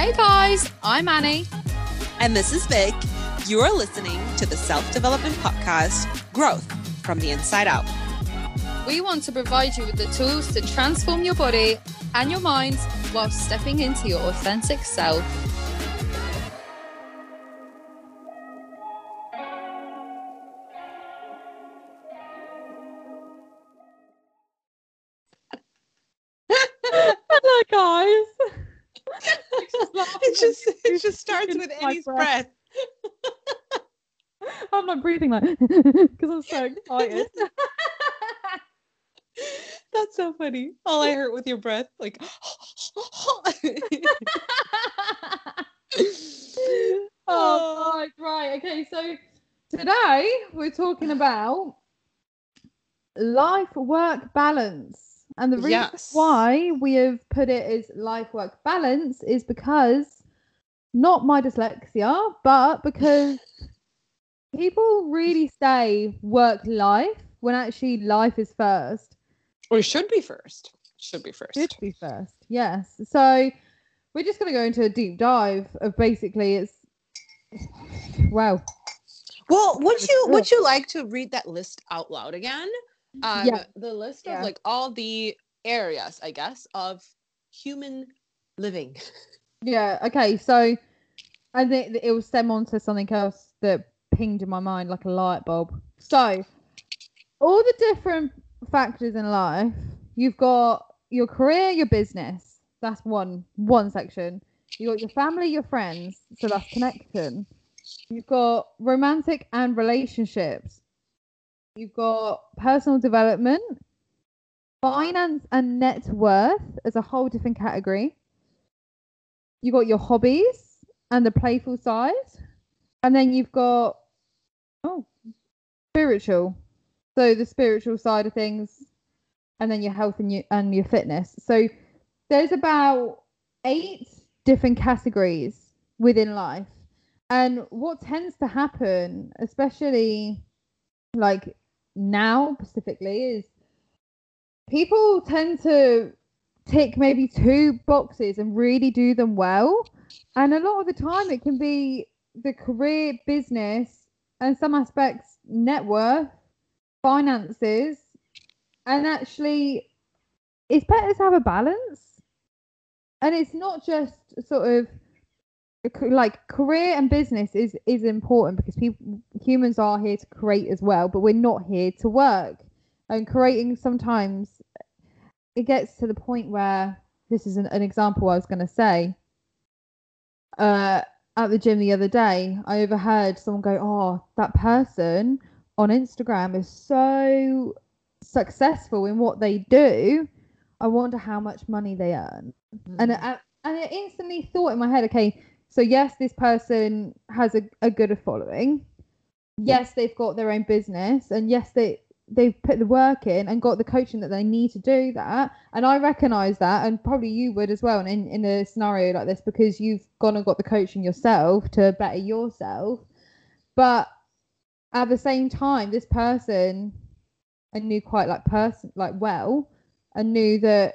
Hey guys, I'm Annie. And this is Vic. You are listening to the self development podcast, Growth from the Inside Out. We want to provide you with the tools to transform your body and your mind while stepping into your authentic self. Just it just starts with Annie's breath. breath. I'm not breathing like because I'm so excited. That's so funny. All I heard with your breath, like. oh, right, right. Okay, so today we're talking about life work balance. And the reason Yes. why we have put it as life work balance is because not my dyslexia, but because people really say work life when actually life is first. Or it should be first. Should be first. Should be first. Yes. So we're just going to go into a deep dive of basically it's wow. Well, would you would you like to read that list out loud again? Um, Yeah. The list Yeah. of like all the areas, I guess, of human living. Yeah. Okay. So I think it will stem on to something else that pinged in my mind like a light bulb. So all the different factors in life, you've got your career, your business. That's one one section. You got your family, your friends. So that's connection. You've got romantic and relationships. You've got personal development, finance and net worth as a whole different category you got your hobbies and the playful side, and then you've got oh spiritual, so the spiritual side of things, and then your health and your and your fitness. So there's about eight different categories within life, and what tends to happen, especially like now specifically, is people tend to tick maybe two boxes and really do them well. And a lot of the time, it can be the career, business, and some aspects, net worth, finances. And actually, it's better to have a balance. And it's not just sort of like career and business is is important because people humans are here to create as well but we're not here to work and creating sometimes it gets to the point where this is an, an example I was going to say. Uh, at the gym the other day, I overheard someone go, "Oh, that person on Instagram is so successful in what they do. I wonder how much money they earn." And I, and I instantly thought in my head, okay, so yes, this person has a, a good following. Yes, they've got their own business, and yes, they they've put the work in and got the coaching that they need to do that. And I recognize that, and probably you would as well. In, in a scenario like this, because you've gone and got the coaching yourself to better yourself. But at the same time, this person I knew quite like person like well, and knew that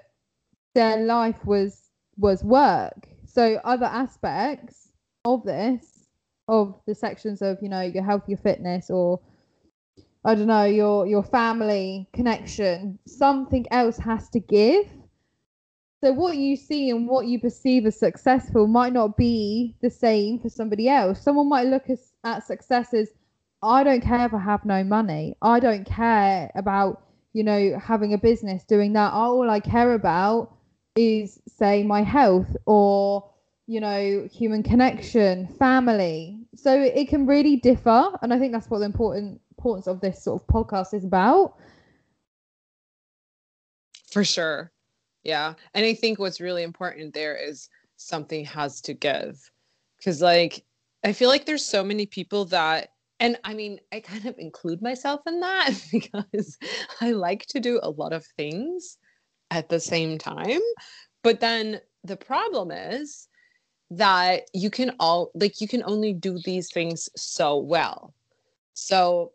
their life was was work. So other aspects of this, of the sections of you know your health, your fitness, or I don't know your your family connection, something else has to give. So what you see and what you perceive as successful might not be the same for somebody else. Someone might look as, at success as I don't care if I have no money. I don't care about you know having a business doing that. All I care about is say my health or you know human connection family so it can really differ and i think that's what the important importance of this sort of podcast is about For sure. Yeah. And I think what's really important there is something has to give. Cause like I feel like there's so many people that and I mean I kind of include myself in that because I like to do a lot of things at the same time. But then the problem is that you can all like you can only do these things so well. So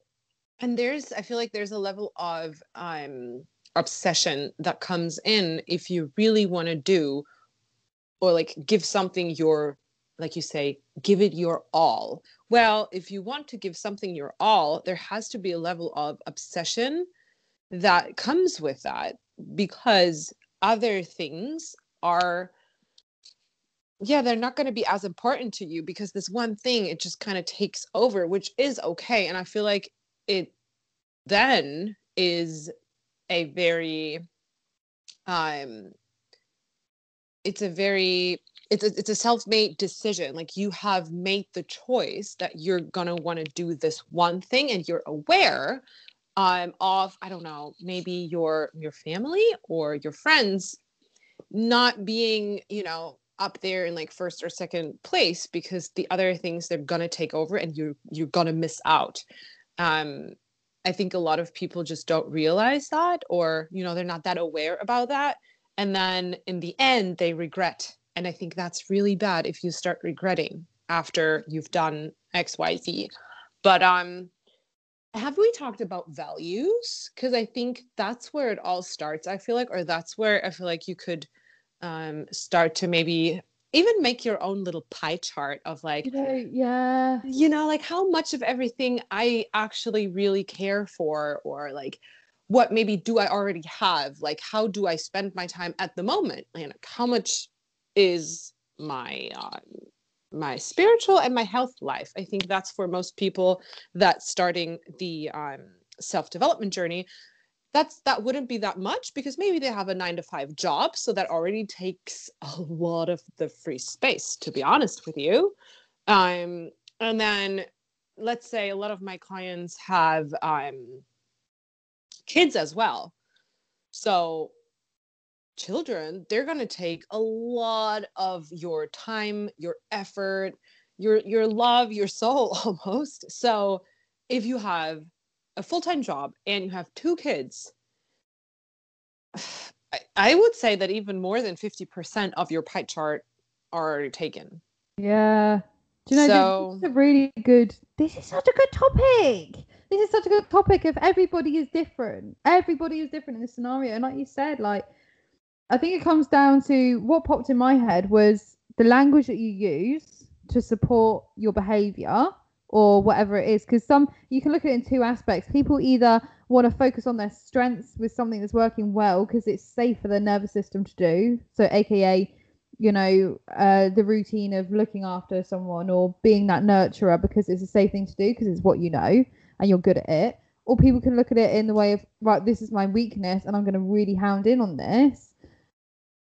and there's I feel like there's a level of um obsession that comes in if you really want to do or like give something your like you say give it your all. Well if you want to give something your all there has to be a level of obsession that comes with that because other things are yeah they're not going to be as important to you because this one thing it just kind of takes over which is okay. And i feel like it then is a very um it's a very it's a, it's a self-made decision. Like you have made the choice that you're to want to do this one thing and you're aware um of i don't know maybe your your family or your friends not being you know up there in like first or second place because the other things they're gonna take over and you you're gonna miss out um i think a lot of people just don't realize that or you know they're not that aware about that. And then in the end they regret. And i think that's really bad if you start regretting after you've done xyz but um have we talked about values? Because i think that's where it all starts i feel like or that's where i feel like you could um, start to maybe even make your own little pie chart of like You know, yeah. you know like how much of everything i actually really care for or like what maybe do i already have? Like how do i spend my time at the moment? And like, how much is my um, my spiritual and my health life? I think that's for most people that starting the um, self-development journey that's that wouldn't be that much because maybe they have a nine to five job so that already takes a lot of the free space to be honest with you. Um and then let's say a lot of my clients have um kids as well. So children they're going to take a lot of your time your effort your your love your soul almost. So if you have a full-time job and you have two kids I, I would say that even more than 50% of your pie chart are already taken Yeah. Do you know So- this is a really good this is such a good topic. This is such a good topic if everybody is different. Everybody is different in this scenario. And like you said, like I think it comes down to what popped in my head was the language that you use to support your behavior or whatever it is. Because some you can look at it in two aspects. People either want to focus on their strengths with something that's working well because it's safe for their nervous system to do. So aka you know, uh, the routine of looking after someone or being that nurturer because it's a safe thing to do because it's what you know and you're good at it. Or people can look at it in the way of, right, this is my weakness and I'm going to really hound in on this.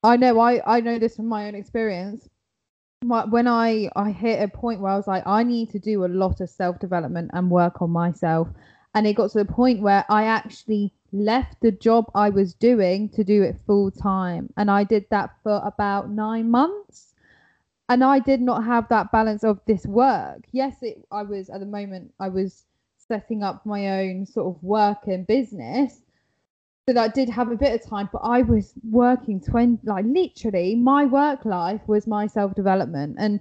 I know, I, I know this from my own experience. When I, I hit a point where I was like, I need to do a lot of self development and work on myself. And it got to the point where I actually left the job I was doing to do it full time. And I did that for about nine months. And I did not have that balance of this work. Yes, it I was at the moment I was setting up my own sort of work and business. So that I did have a bit of time, but I was working 20 like literally my work life was my self-development. And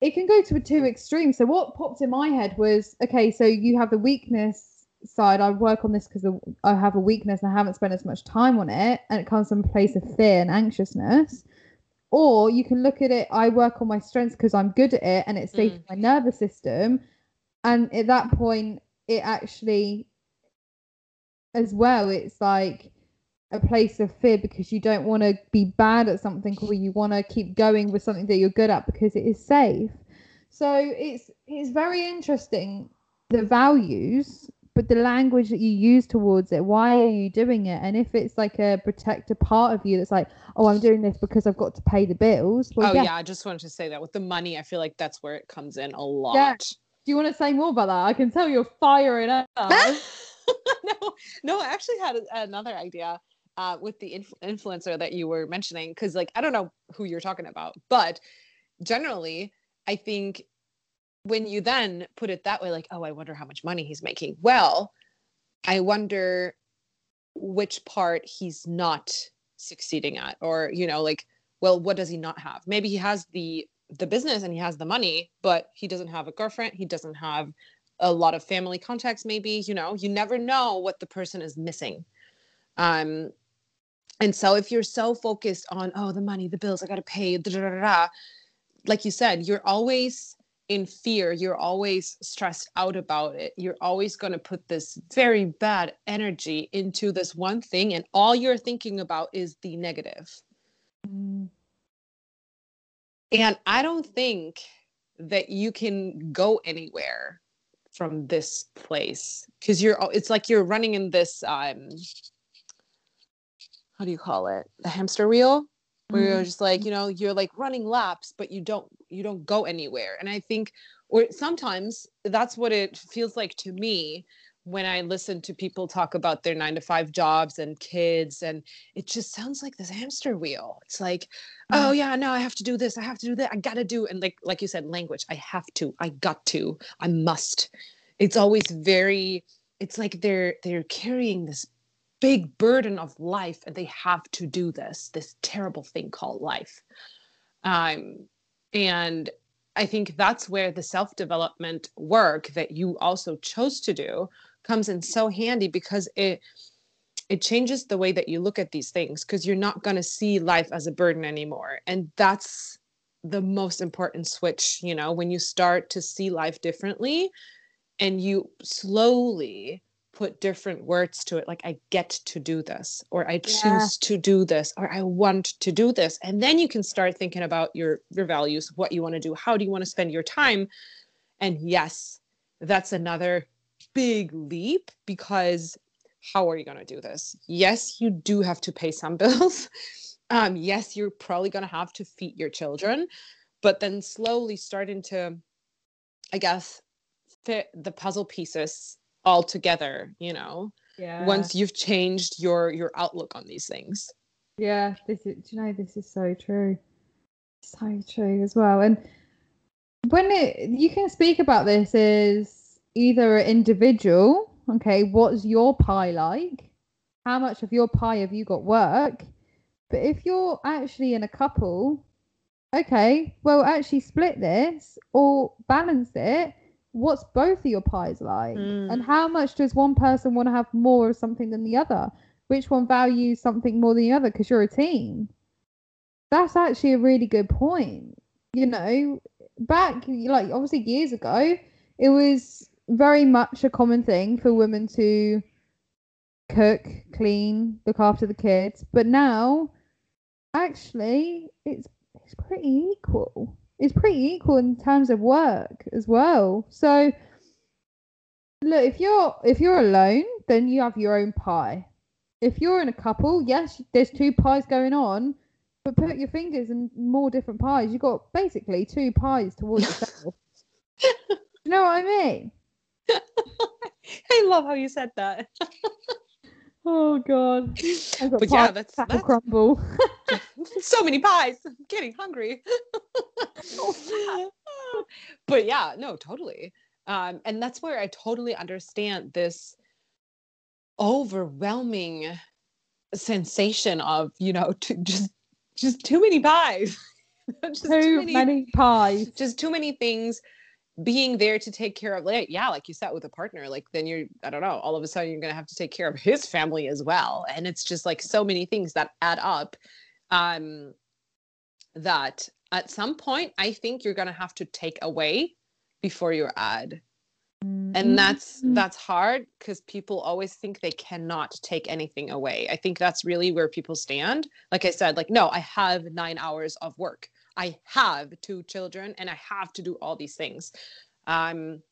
it can go to a two extremes. So what popped in my head was okay, so you have the weakness side. I work on this because I have a weakness and I haven't spent as much time on it, and it comes from a place of fear and anxiousness. Or you can look at it. I work on my strengths because I'm good at it, and it's safe Mm. my nervous system. And at that point, it actually, as well, it's like a place of fear because you don't want to be bad at something or you want to keep going with something that you're good at because it is safe. So it's it's very interesting the values, but the language that you use towards it. Why are you doing it? And if it's like a protector part of you that's like, oh, I'm doing this because I've got to pay the bills. Well, oh yeah. yeah i just wanted to say that with the money i feel like that's where it comes in a lot yeah. Do you want to say more about that? I can tell you're firing up. no, no, I actually had another idea uh, with the inf- influencer that you were mentioning because, like, I don't know who you're talking about, but generally, I think when you then put it that way, like, oh, I wonder how much money he's making. Well, I wonder which part he's not succeeding at, or you know, like, well, what does he not have? Maybe he has the the business and he has the money, but he doesn't have a girlfriend. He doesn't have a lot of family contacts maybe you know you never know what the person is missing um And so if you're so focused on, oh, the money, the bills, I got to pay, da, da, da, da, like you said, you're always in fear. You're always stressed out about it. You're always going to put this very bad energy into this one thing. And all you're thinking about is the negative. Mm. And I don't think that you can go anywhere from this place. Because you're it's like you're running in this um how do you call it? The hamster wheel? Where you're Mm. just like you know you're like running laps but you don't you don't go anywhere. And i think or sometimes that's what it feels like to me when i listen to people talk about their 9 to 5 jobs and kids and it just sounds like this hamster wheel. It's like oh yeah no i have to do this i have to do that i gotta do and like like you said language i have to i got to i must. It's always very it's like they're they're carrying this big burden of life and they have to do this this terrible thing called life. Um and i think that's where the self development work that you also chose to do comes in so handy because it it changes the way that you look at these things because you're not going to see life as a burden anymore. And that's the most important switch you know when you start to see life differently and you slowly put different words to it like i get to do this or i choose Yeah. to do this or i want to do this. And then you can start thinking about your your values what you want to do how do you want to spend your time? And yes that's another big leap because how are you going to do this yes you do have to pay some bills um yes you're probably going to have to feed your children but then slowly starting to i guess fit the puzzle pieces all together you know Yeah. once you've changed your your outlook on these things Yeah, this is. You know this is so true, so true as well. And when it, you can speak about this as either an individual, okay, what's your pie like? How much of your pie have you got work? But if you're actually in a couple, okay, well, actually split this or balance it. What's both of your pies like? Mm. And how much does one person want to have more of something than the other? which one values something more than the other because you're a team that's actually a really good point you know back like obviously years ago it was very much a common thing for women to cook clean look after the kids but now actually it's it's pretty equal it's pretty equal in terms of work as well so look if you're if you're alone then you have your own pie if you're in a couple, yes, there's two pies going on, but put your fingers in more different pies. You've got basically two pies towards yourself. You know what I mean? i love how you said that Oh god. But yeah that's, that's crumble. so many pies i'm getting hungry but yeah no totally um and that's where i totally understand this overwhelming sensation of you know to just just too many pies just Too many pies. just too many things being there to take care of like yeah like you said with a partner like then you're i don't know all of a sudden you're gonna have to take care of his family as well and it's just like so many things that add up um that at some point i think you're gonna have to take away before you add Mm-hmm. and that's Mm. that's hard because people always think they cannot take anything away i think that's really where people stand like i said like no i have nine hours of work i have two children and i have to do all these things. Um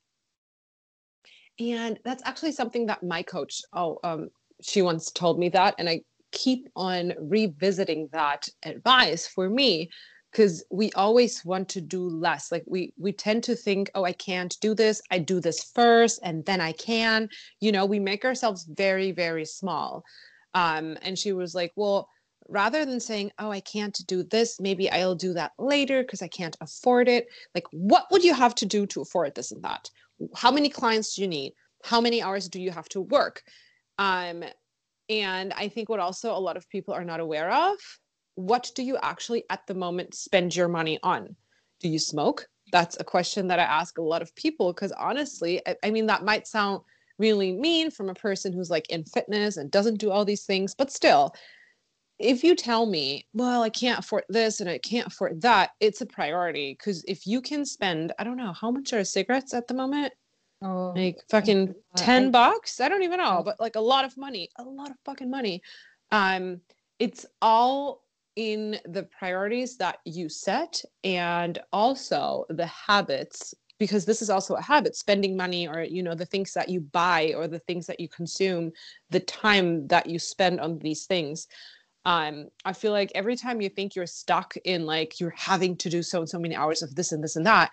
and that's actually something that my coach oh um she once told me that and i keep on revisiting that advice for me because we always want to do less. Like we we tend to think oh i can't do this. I do this first and then i can. You know we make ourselves very very small. Um and she was like well rather than saying oh i can't do this maybe i'll do that later because i can't afford it like what would you have to do to afford this and that how many clients do you need how many hours do you have to work um and i think what also a lot of people are not aware of what do you actually at the moment spend your money on? Do you smoke? That's a question that I ask a lot of people because honestly, I, I mean, that might sound really mean from a person who's like in fitness and doesn't do all these things, but still, if you tell me, well, I can't afford this and I can't afford that, it's a priority. Because if you can spend, I don't know, how much are cigarettes at the moment? Oh, Like fucking uh, 10 eight- bucks? I don't even know, but like a lot of money, a lot of fucking money. Um, it's all in the priorities that you set and also the habits because this is also a habit spending money or you know the things that you buy or the things that you consume the time that you spend on these things um i feel like every time you think you're stuck in like you're having to do so and so many hours of this and this and that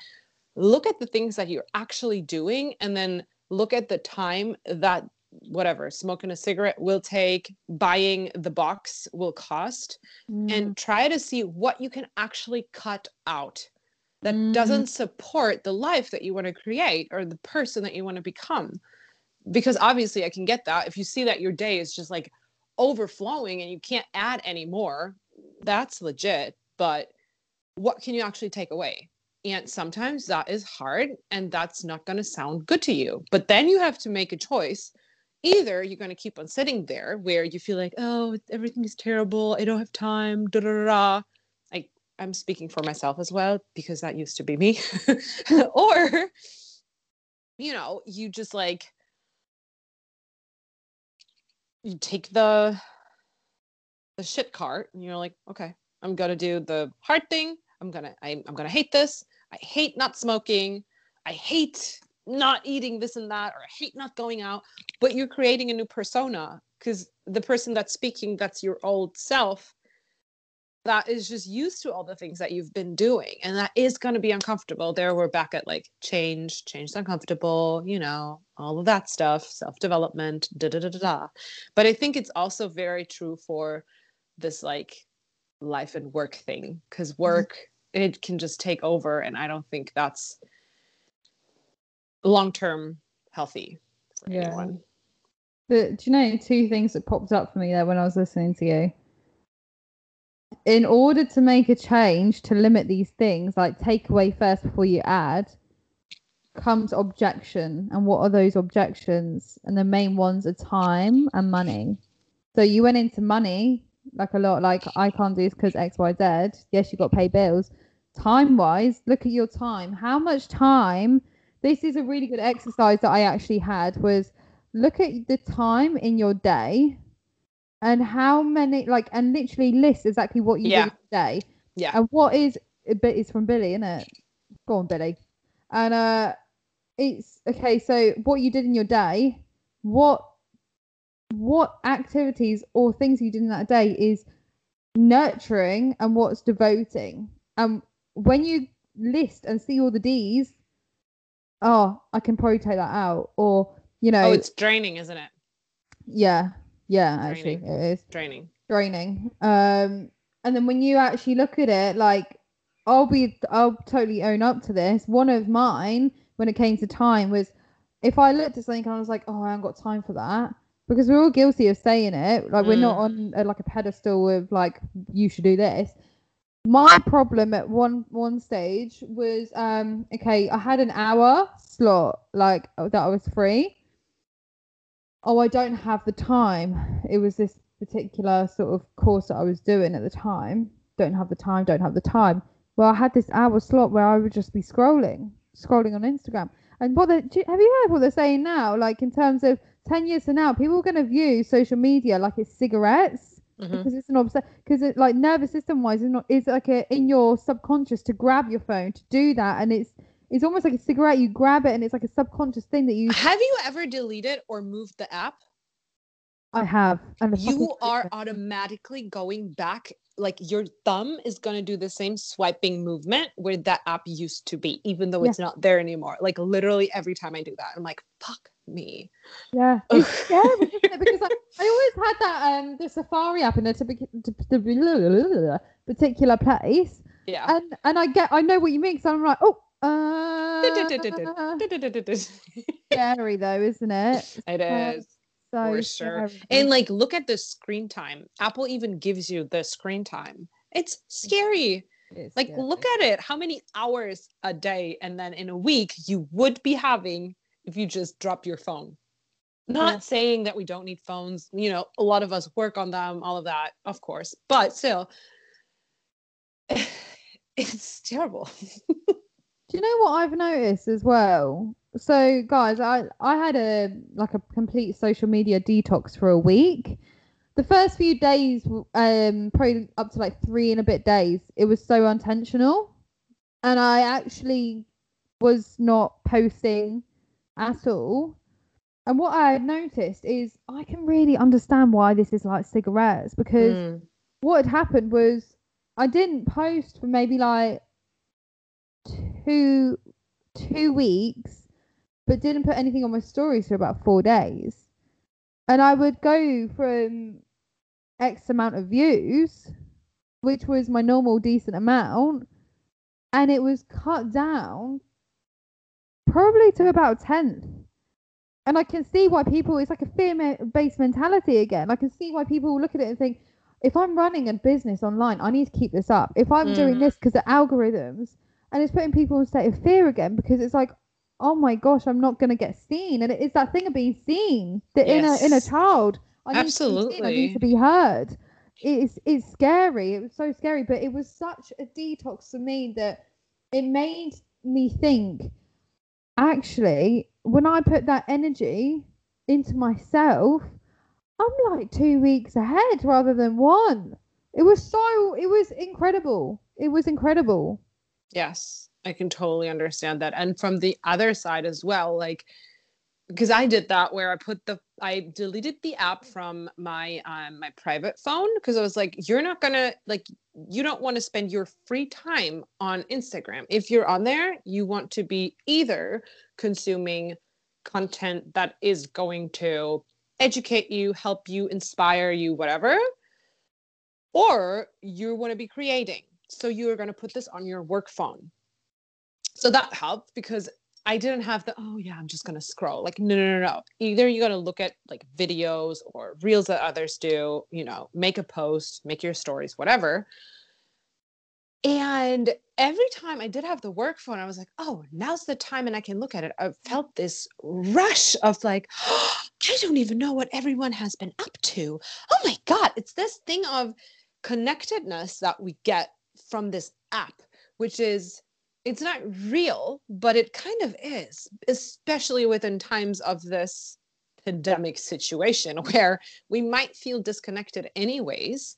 look at the things that you're actually doing and then look at the time that whatever smoking a cigarette will take buying the box will cost Mm, and try to see what you can actually cut out that Mm. doesn't support the life that you want to create or the person that you want to become. Because obviously i can get that. If you see that your day is just like overflowing and you can't add any more that's legit but what can you actually take away? And sometimes that is hard and that's not going to sound good to you but then you have to make a choice. Either you're going to keep on sitting there where you feel like oh everything is terrible i don't have time da da da da like i'm speaking for myself as well because that used to be me or you know you just like you take the the shit cart and you're like okay i'm gonna do the hard thing. I'm gonna I, i'm gonna hate this. I hate not smoking. I hate not eating this and that or i hate not going out. But you're creating a new persona because the person that's speaking that's your old self that is just used to all the things that you've been doing and that is going to be uncomfortable there we're back at like change change is uncomfortable you know all of that stuff self-development da da da da da but i think it's also very true for this like life and work thing because mm-hmm. work it can just take over and i don't think that's long term healthy for Yeah. anyone But do you know two things that popped up for me there when I was listening to you? In order to make a change to limit these things, like take away first before you add, comes objection. And what are those objections? And the main ones are time and money. So you went into money like a lot, like I can't do this because X, Y, Z. Yes, you got to pay bills. Time wise, look at your time. How much time? This is a really good exercise that I actually had was look at the time in your day and how many like and literally list exactly what you Yeah. did today yeah. And what is but it's from billy isn't it go on billy. And uh it's okay so what you did in your day what what activities or things you did in that day is nurturing and what's devoting. And when you list and see all the d's oh i can probably take that out. Or you know oh it's draining isn't it? Yeah yeah actually it is draining draining. Um, and then when you actually look at it, like I'll be, I'll totally own up to this. One of mine, when it came to time, was if I looked at something and I was like, oh, I haven't got time for that, because we're all guilty of saying it. Like we're not Mm. on a, like a pedestal of like you should do this. My problem at one one stage was um okay, I had an hour slot like that I was free. Oh, I don't have the time. It was this particular sort of course that I was doing at the time. Don't have the time, don't have the time. Well, I had this hour slot where I would just be scrolling, scrolling on Instagram. And what they, do you- have you heard what they're saying now? Like in terms of 10 years from now, people are going to view social media like it's cigarettes Mhm. because it's an obsession. Because it, like nervous system wise, it's not, it's like a, in your subconscious to grab your phone to do that. And it's, it's almost like a cigarette. You grab it and it's like a subconscious thing that you, have you ever deleted or moved the app I have. And you are automatically going back like your thumb is going to do the same swiping movement where that app used to be even though Yeah. it's not there anymore like literally every time i do that i'm like fuck me Yeah, it's scary it? because I, I always had that um the Safari app in a typical particular place, yeah and and I get I know what you mean because I'm like oh uh, scary though, isn't it? it? is So for sure scary. and like look at the screen time apple even gives you the screen time it's scary It's like scary. look at it how many hours a day and then in a week you would be having if you just drop your phone Not Yeah. saying that we don't need phones. You know, a lot of us work on them, all of that, of course. But still, it's terrible. Do you know what I've noticed as well? So, guys, I I had a like a complete social media detox for a week. The first few days, um, probably up to like three and a bit days, it was so intentional, and I actually was not posting at all. And what I had noticed is I can really understand why this is like cigarettes because Mm. what had happened was I didn't post for maybe like two two weeks, but didn't put anything on my stories for about four days. And I would go from X amount of views, which was my normal decent amount, and it was cut down probably to about a tenth. And I can see why people, it's like a fear based mentality again. I can see why people look at it and think, if I'm running a business online, I need to keep this up. If I'm doing Mhm. this because the algorithms, and it's putting people in a state of fear again because it's like, oh my gosh, I'm not going to get seen. And it's that thing of being seen, the inner inner child. I need to be seen, I need to be heard. It's it's scary. It was so scary, but it was such a detox for me that it made me think. Actually, when I put that energy into myself, I'm like two weeks ahead rather than one. It was so. It was incredible. It was incredible. Yes, I can totally understand that. And from the other side as well, like because I did that where I put the I deleted the app from my um my private phone because I was like, you're not gonna like you don't want to spend your free time on Instagram. If you're on there, you want to be either consuming content that is going to educate you, help you, inspire you, whatever, or you want to be creating. So you are going to put this on your work phone. So that helped because I didn't have the, oh yeah, I'm just going to scroll. Like, no, no, no, no. Either you got to look at like videos or reels that others do, you know, make a post, make your stories, whatever. And every time I did have the work phone, I was like, oh, now's the time and I can look at it. I felt this rush of like, I don't even know what everyone has been up to. Oh my God, it's this thing of connectedness that we get from this app, which is it's not real, but it kind of is, especially within times of this pandemic situation where we might feel disconnected anyways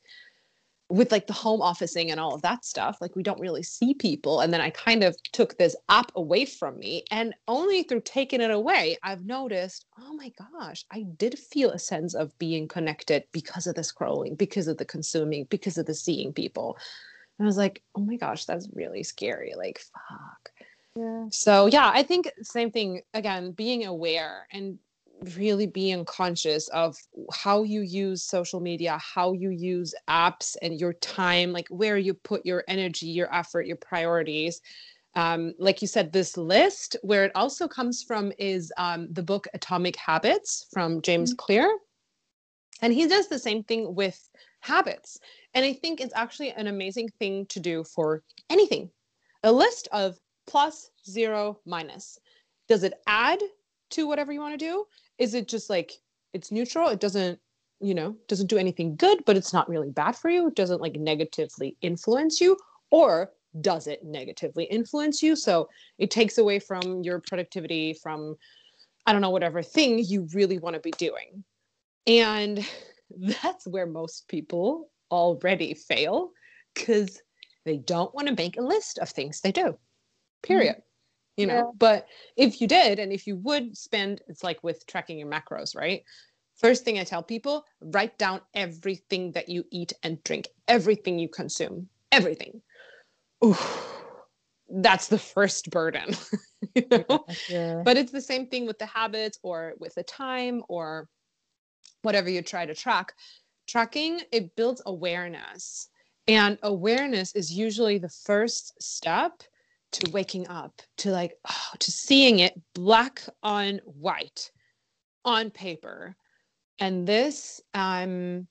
with like the home officing and all of that stuff. Like we don't really see people. And then i kind of took this app away from me and only through taking it away i've noticed oh my gosh i did feel a sense of being connected because of the scrolling because of the consuming because of the seeing people and i was like oh my gosh that's really scary like fuck. Yeah. so yeah i think same thing again being aware and really being conscious of how you use social media how you use apps and your time like where you put your energy your effort your priorities. Um, like you said this list where it also comes from is um, the book atomic habits from james clear. And he does the same thing with habits and i think it's actually an amazing thing to do for anything. A list of plus zero minus. Does it add to whatever you want to do? Is it just like it's neutral? It doesn't you know doesn't do anything good but it's not really bad for you? It doesn't like negatively influence you? Or does it negatively influence you? So it takes away from your productivity from i don't know whatever thing you really want to be doing. And that's where most people already fail because they don't want to make a list of things they do period mm-hmm. you know? Yeah. but if you did and if you would spend it's like with tracking your macros right? First thing i tell people write down everything that you eat and drink everything you consume everything. Ooh, that's the first burden you know? Yeah. but it's the same thing with the habits or with the time or whatever you try to track tracking it builds awareness. And awareness is usually the first step to waking up to like oh, to seeing it black on white on paper. And this um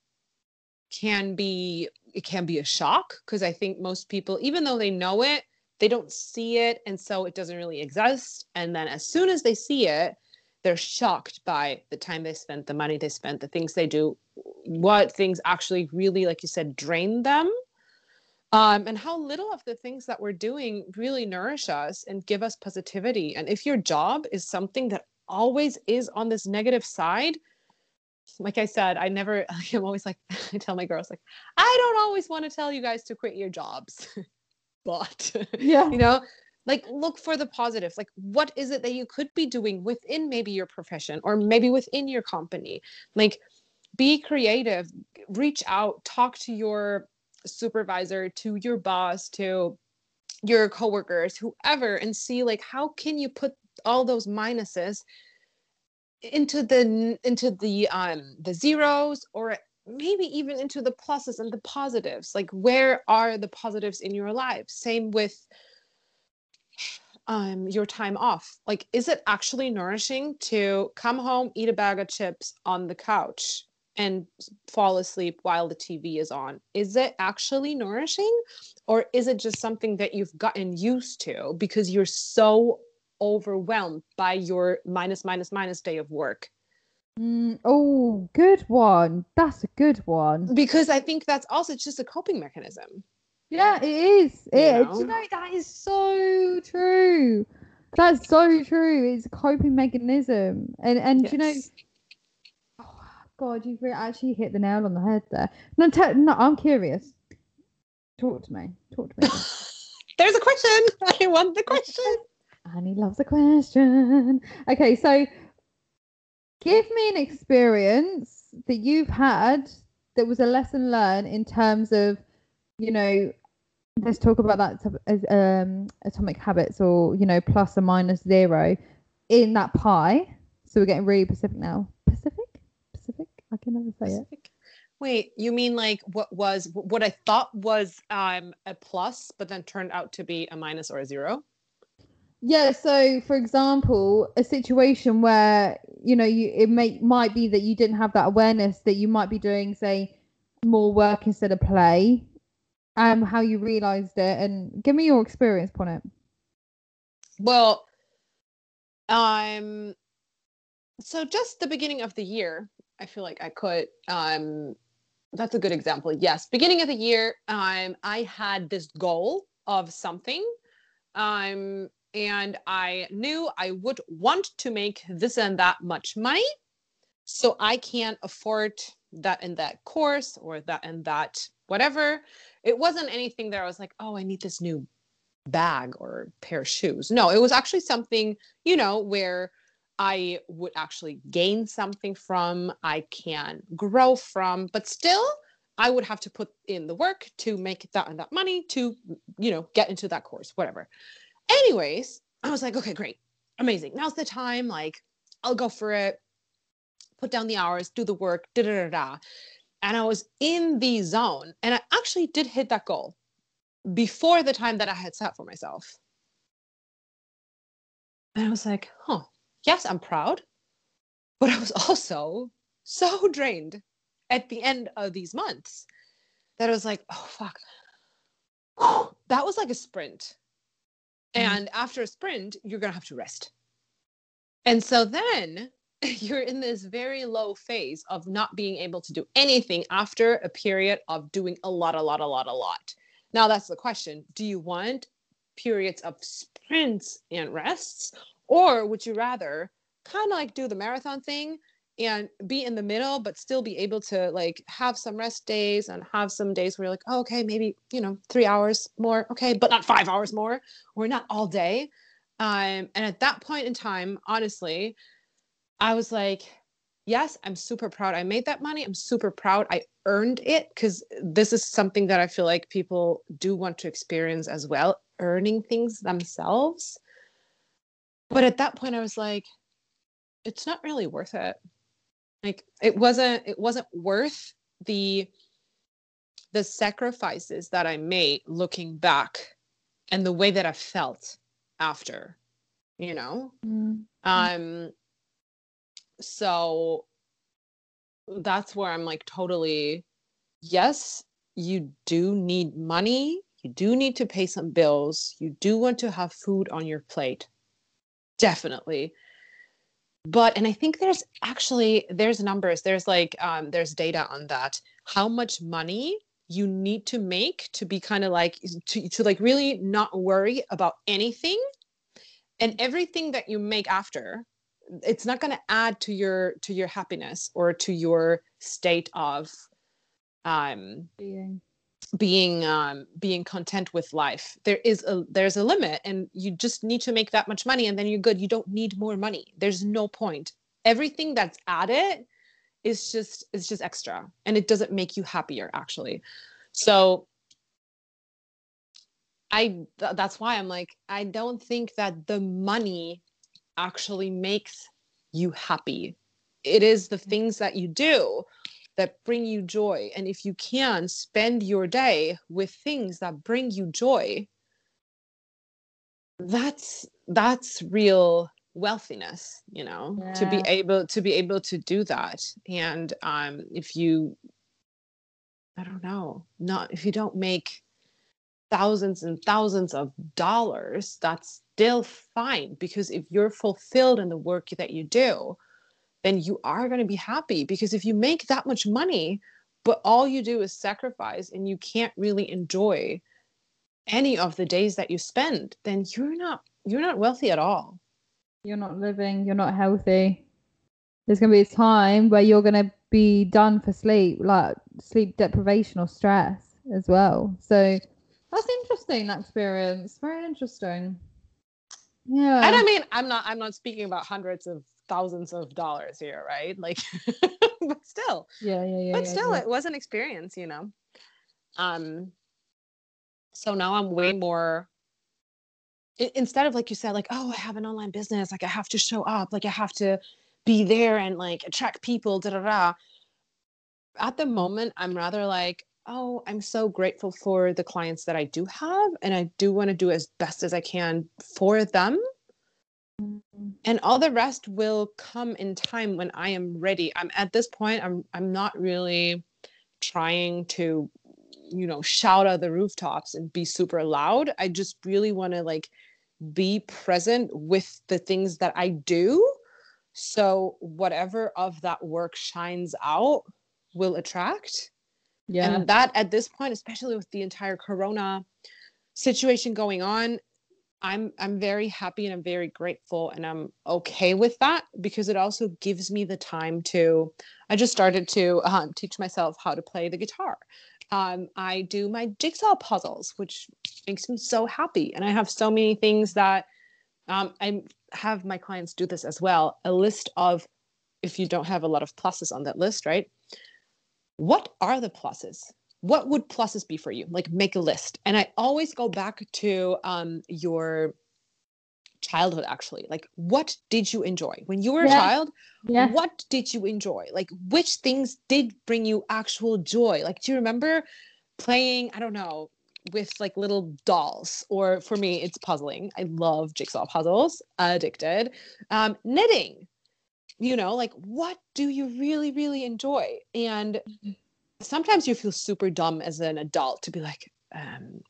can be it can be a shock because i think most people even though they know it they don't see it and so it doesn't really exist. And then as soon as they see it they're shocked by the time they spent the money they spent the things they do what things actually really like you said drain them um, and how little of the things that we're doing really nourish us and give us positivity and if your job is something that always is on this negative side like I said, I never, I'm always like, I tell my girls, like, I don't always want to tell you guys to quit your jobs. but, Yeah. you know, like look for the positives. Like, what is it that you could be doing within maybe your profession or maybe within your company? Like, be creative, reach out, talk to your supervisor, to your boss, to your coworkers, whoever, and see like how can you put all those minuses into the into the um the zeros or maybe even into the pluses and the positives? Like where are the positives in your life? Same with um your time off. Like is it actually nourishing to come home eat a bag of chips on the couch and fall asleep while the TV is on is it actually nourishing or is it just something that you've gotten used to because you're so overwhelmed by your minus minus minus day of work Mm, oh, good one. That's a good one. because i think that's also just a coping mechanism Yeah, it is. You know? you know, that is so true. That's so true. It's a coping mechanism. And and do you know, Yes. God, you've actually hit the nail on the head there. No, te- no, I'm curious. Talk to me. Talk to me. there's a question i want the question Annie loves a question. Okay, so give me an experience that you've had that was a lesson learned in terms of, you know, let's talk about that as um, atomic habits or, you know, plus or minus zero in that pie. So we're getting really specific now. I can never say it. Wait, you mean like what was what I thought was um a plus, but then turned out to be a minus or a zero? Yeah, so for example, a situation where you know you it may might be that you didn't have that awareness that you might be doing say more work instead of play, um, how you realised it, and give me your experience upon it. Well, um, so just the beginning of the year, I feel like I could. Um, that's a good example. Yes, beginning of the year, um, I had this goal of something, um, and I knew I would want to make this and that much money, so I can't afford that and that course or that and that whatever. It wasn't anything that I was like, oh, I need this new bag or pair of shoes. No, it was actually something, you know, where I would actually gain something from, I can grow from, but still I would have to put in the work to make that and that money to, you know, get into that course, whatever. Anyways, I was like, okay, great. Amazing. Now's the time. Like, I'll go for it. Put down the hours, do the work, da da da da. And I was in the zone and I actually did hit that goal before the time that I had set for myself. And I was like, huh, yes, I'm proud. But I was also so drained at the end of these months that I was like, oh, fuck. That was like a sprint. Mhm. And after a sprint, you're going to have to rest. And so then you're in this very low phase of not being able to do anything after a period of doing a lot, a lot, a lot, a lot. Now that's the question. Do you want periods of sprints and rests? Or would you rather kind of like do the marathon thing and be in the middle, but still be able to like have some rest days and have some days where you're like, oh, okay, maybe, you know, three hours more, okay, but not five hours more, or not all day. Um, and at that point in time, honestly, I was like, yes, I'm super proud. I made that money. I'm super proud. I earned it because this is something that I feel like people do want to experience as well, earning things themselves. But at that point, I was like, it's not really worth it. Like it wasn't. It wasn't worth the the sacrifices that I made looking back, and the way that I felt after. You know. Mm. Um so that's where I'm like totally yes, you do need money, you do need to pay some bills, you do want to have food on your plate. Definitely. but and i think there's actually there's numbers there's like um there's data on that how much money you need to make to be kind of like to, to like really not worry about anything and everything that you make after it's not going to add to your to your happiness or to your state of um Being. Being um being content with life. There is a there's a limit and you just need to make that much money and then you're good. You don't need more money. There's no point. Everything that's added is just is just extra and it doesn't make you happier actually. So i th- that's why i'm like i don't think that the money actually makes you happy. It is the things that you do that bring you joy. And if you can spend your day with things that bring you joy that's that's real wealthiness you know to be able to be able to do that. And um if you i don't know not if you don't make thousands and thousands of dollars that's still fine. Because if you're fulfilled in the work that you do then you are going to be happy because if you make that much money but all you do is sacrifice and you can't really enjoy any of the days that you spend then you're not you're not wealthy at all You're not living. You're not healthy. There's gonna be a time where you're gonna be done for sleep, like sleep deprivation or stress as well. So that's interesting. That experience. Very interesting. Yeah. and i mean i'm not i'm not speaking about hundreds of thousands of dollars here right like but still yeah, yeah, yeah. but yeah, still yeah. it was an experience you know um so now i'm way more instead of like you said like oh i have an online business like i have to show up like i have to be there and like attract people da da da at the moment i'm rather like oh i'm so grateful for the clients that i do have and i do want to do as best as i can for them and all the rest will come in time when i am ready. I'm at this point i'm i'm not really trying to you know shout out the rooftops and be super loud. I just really want to like be present with the things that i do. So whatever of that work shines out will attract. Yeah. and that at this point especially with the entire corona situation going on i'm i'm very happy and i'm very grateful and i'm okay with that because it also gives me the time to i just started to um, teach myself how to play the guitar. Um, i do my jigsaw puzzles which makes me so happy and i have so many things that um, i have my clients do this as well a list of if you don't have a lot of pluses on that list right? What are the pluses what would pluses be for you? Like make a list. And i always go back to um your childhood actually. Like what did you enjoy? When you were Yeah. a child yeah. what did you enjoy? Like which things did bring you actual joy? Like do you remember playing i don't know with like little dolls? Or for me it's puzzling. I love jigsaw puzzles. Addicted. Um knitting. You know like what do you really really enjoy? And sometimes you feel super dumb as an adult to be like um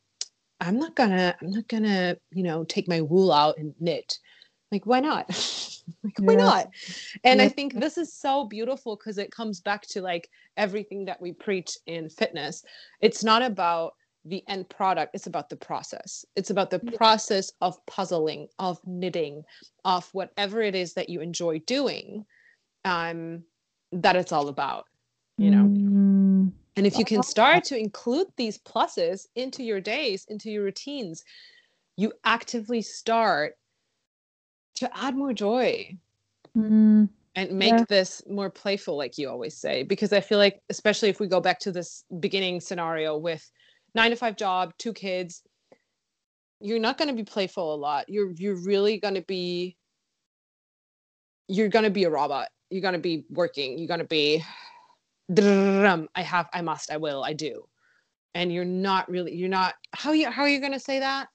i'm not gonna i'm not gonna you know take my wool out and knit. Like why not? Like why Yeah. not? And i think this is so beautiful because it comes back to like everything that we preach in fitness. It's not about the end product it's about the process. It's about the process of puzzling of knitting of whatever it is that you enjoy doing um that it's all about you know? Mm, and if you can start to include these pluses into your days, into your routines, you actively start to add more joy mm, and make Yeah. this more playful, like you always say. Because I feel like, especially if we go back to this beginning scenario with nine to five job, two kids, you're not going to be playful a lot. You're you're really going to be you're going to be a robot. You're going to be working. You're going to be I have, I must, I will, I do. And you're not really, you're not, how you, how are you going to say that?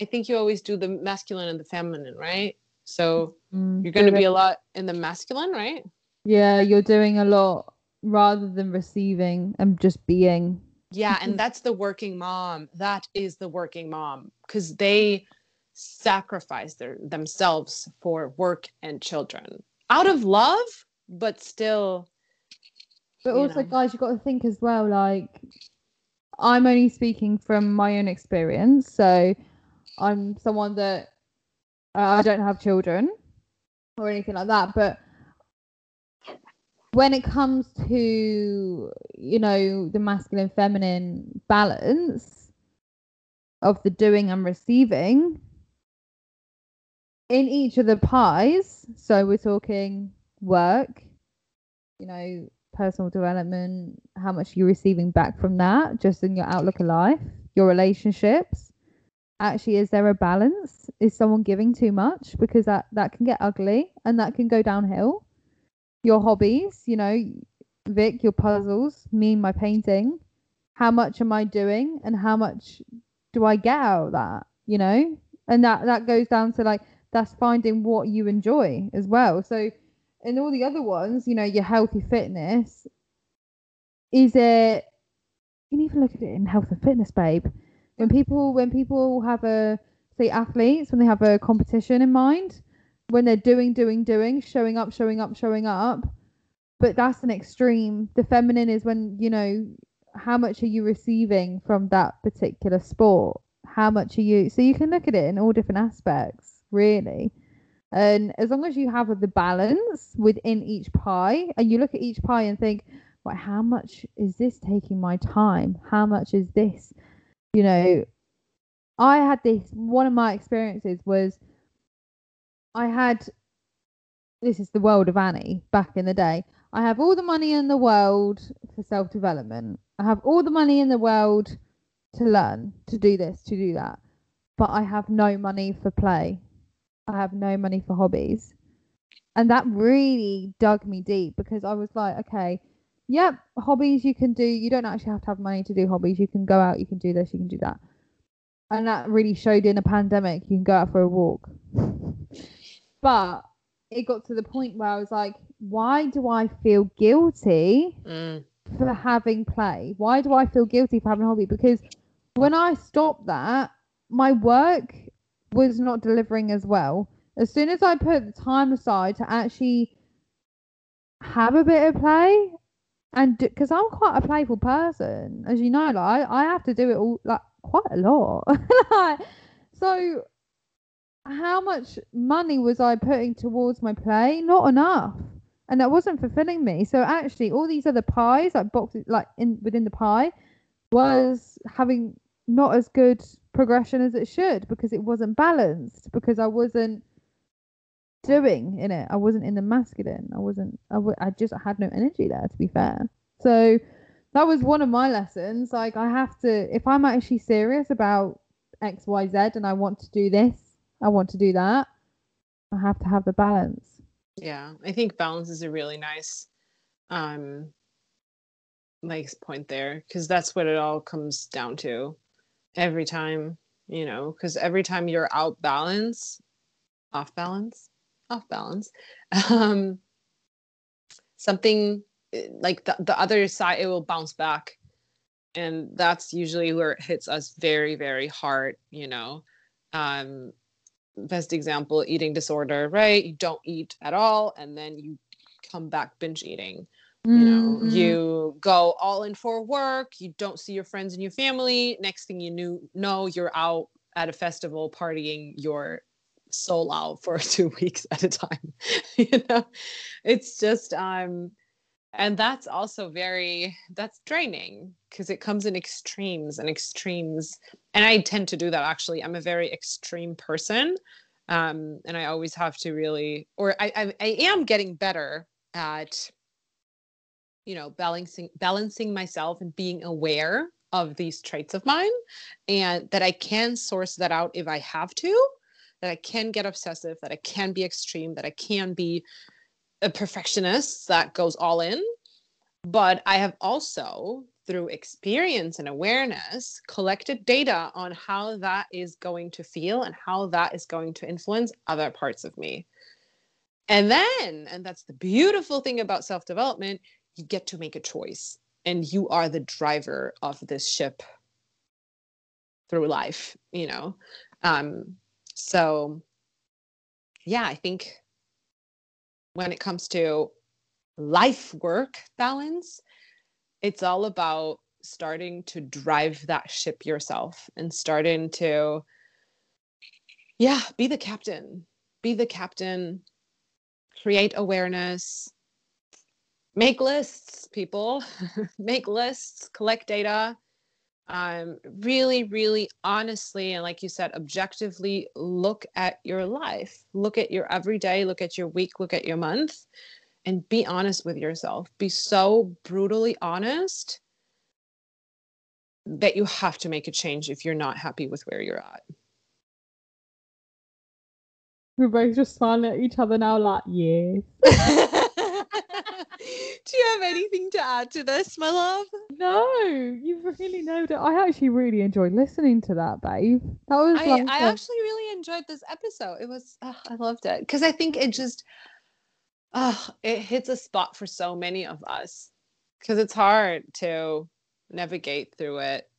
I think you always do the masculine and the feminine, right? So mm. you're going to be a lot in the masculine, right? Yeah, you're doing a lot rather than receiving and just being. Yeah. And that's the working mom. That is the working mom because they sacrifice their themselves for work and children. out of love, but still. But also, know. guys, you've got to think as well. Like, I'm only speaking from my own experience, so I'm someone that uh, I don't have children or anything like that. But when it comes to you know the masculine feminine balance of the doing and receiving in each of the pies so we're talking work you know personal development how much you're receiving back from that just in your outlook of life your relationships. Actually is there a balance? Is someone giving too much? Because that that can get ugly and that can go downhill. Your hobbies you know vic your puzzles me my painting. How much am i doing and how much do i get out of that you know? And that that goes down to like that's finding what you enjoy as well. So in all the other ones you know your healthy fitness is it you can even look at it in health and fitness babe. When people when people have a say athletes when they have a competition in mind when they're doing doing doing showing up showing up showing up but that's an extreme. The feminine is when you know how much are you receiving from that particular sport? How much are you so you can look at it in all different aspects really and as long as you have the balance within each pie and you look at each pie and think right how much is this taking my time? How much is this? You know i had this one of my experiences was i had this is the world of annie back in the day. I have all the money in the world for self development i have all the money in the world to learn to do this to do that. But i have no money for play i have no money for hobbies. And that really dug me deep because i was like okay yep hobbies you can do. You don't actually have to have money to do hobbies. You can go out you can do this you can do that. And that really showed in a pandemic. You can go out for a walk. But it got to the point where i was like why do i feel guilty Mm, for having play? Why do i feel guilty for having a hobby? Because when i stopped that my work was not delivering as well. As soon as i put the time aside to actually have a bit of play and because i'm quite a playful person as you know like i, I have to do it all like quite a lot. Like, so how much money was i putting towards my play? Not enough. And that wasn't fulfilling me. So actually all these other pies like boxes like in within the pie was having not as good progression as it should because it wasn't balanced because i wasn't doing in it. I wasn't in the masculine. I wasn't I, w- I just had no energy there to be fair. So that was one of my lessons. Like i have to if i'm actually serious about xyz and i want to do this i want to do that i have to have the balance. Yeah, I think balance is a really nice um like point there because that's what it all comes down to every time, you know, because every time you're out balance, off balance, off balance, um something eh, like the, the other side it will bounce back. And that's usually where it hits us very very hard you know. Um best example eating disorder right? You don't eat at all and then you come back binge eating you know Mhm. you go all in for work you don't see your friends and your family next thing you knew know you're out at a festival partying your soul out for two weeks at a time you know it's just um and that's also very that's draining because it comes in extremes and extremes and i tend to do that actually i'm a very extreme person um and i always have to really or i i, I am getting better at you know balancing balancing myself and being aware of these traits of mine and that i can source that out if i have to that i can get obsessive that i can be extreme that i can be a perfectionist that goes all in. But i have also through experience and awareness collected data on how that is going to feel and how that is going to influence other parts of me. And then and that's the beautiful thing about self development you get to make a choice and you are the driver of this ship through life you know? Um so yeah i think when it comes to life work balance, it's all about starting to drive that ship yourself and starting to, yeah, be the captain. Be the captain, create awareness, make lists, people, make lists, collect data. Um, really, really honestly, and like you said, objectively look at your life, look at your everyday, look at your week, look at your month, and be honest with yourself. Be so brutally honest that you have to make a change if you're not happy with where you're at. We're both just smiling at each other now, like, yes. Do you have anything to add to this, my love? No, you've really nailed it. I actually really enjoyed listening to that, babe. That was I, like I a- actually really enjoyed this episode. It was, ah, I loved it because I think it just, ah, it hits a spot for so many of us because it's hard to navigate through it,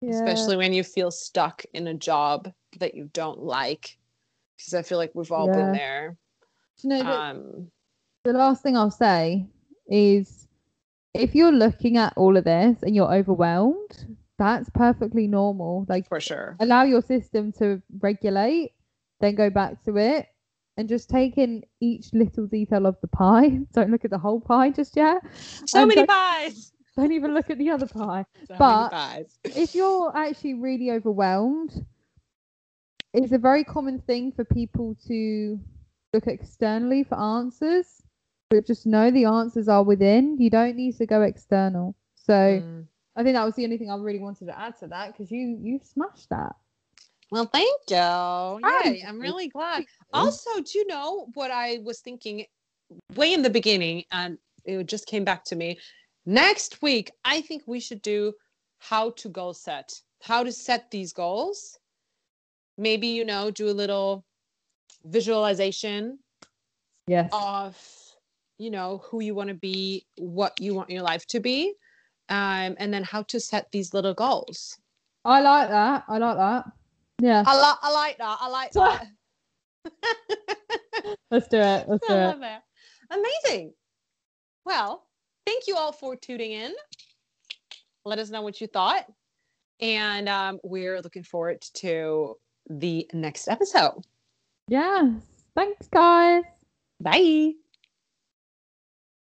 yeah. especially when you feel stuck in a job that you don't like. Because I feel like we've all Yeah. been there. You know, Um, the last thing I'll say is if you're looking at all of this and you're overwhelmed, that's perfectly normal. Like, for sure. allow your system to regulate, then go back to it, and just take in each little detail of the pie. Don't look at the whole pie just yet. So and many don't- pies. Don't even look at the other pie. So But- if you're actually really overwhelmed, it's a very common thing for people to look externally for answers, but just know the answers are within. You don't need to go external. So Mm. I think that was the only thing I really wanted to add to that because you you smashed that. Well, thank you. Yay, I'm really glad. Also, do you know what I was thinking way in the beginning? And it just came back to me. Next week, I think we should do how to goal set, how to set these goals. Maybe, you know, do a little visualization Yes. of, you know, who you want to be, what you want your life to be, um, and then how to set these little goals. I like that. I like that. Yeah. I, li- I like that. I like that. Let's do it. Let's do it. it. Amazing. Well, thank you all for tuning in. Let us know what you thought. And um, we're looking forward to the next episode. Yes. Thanks, guys. Bye.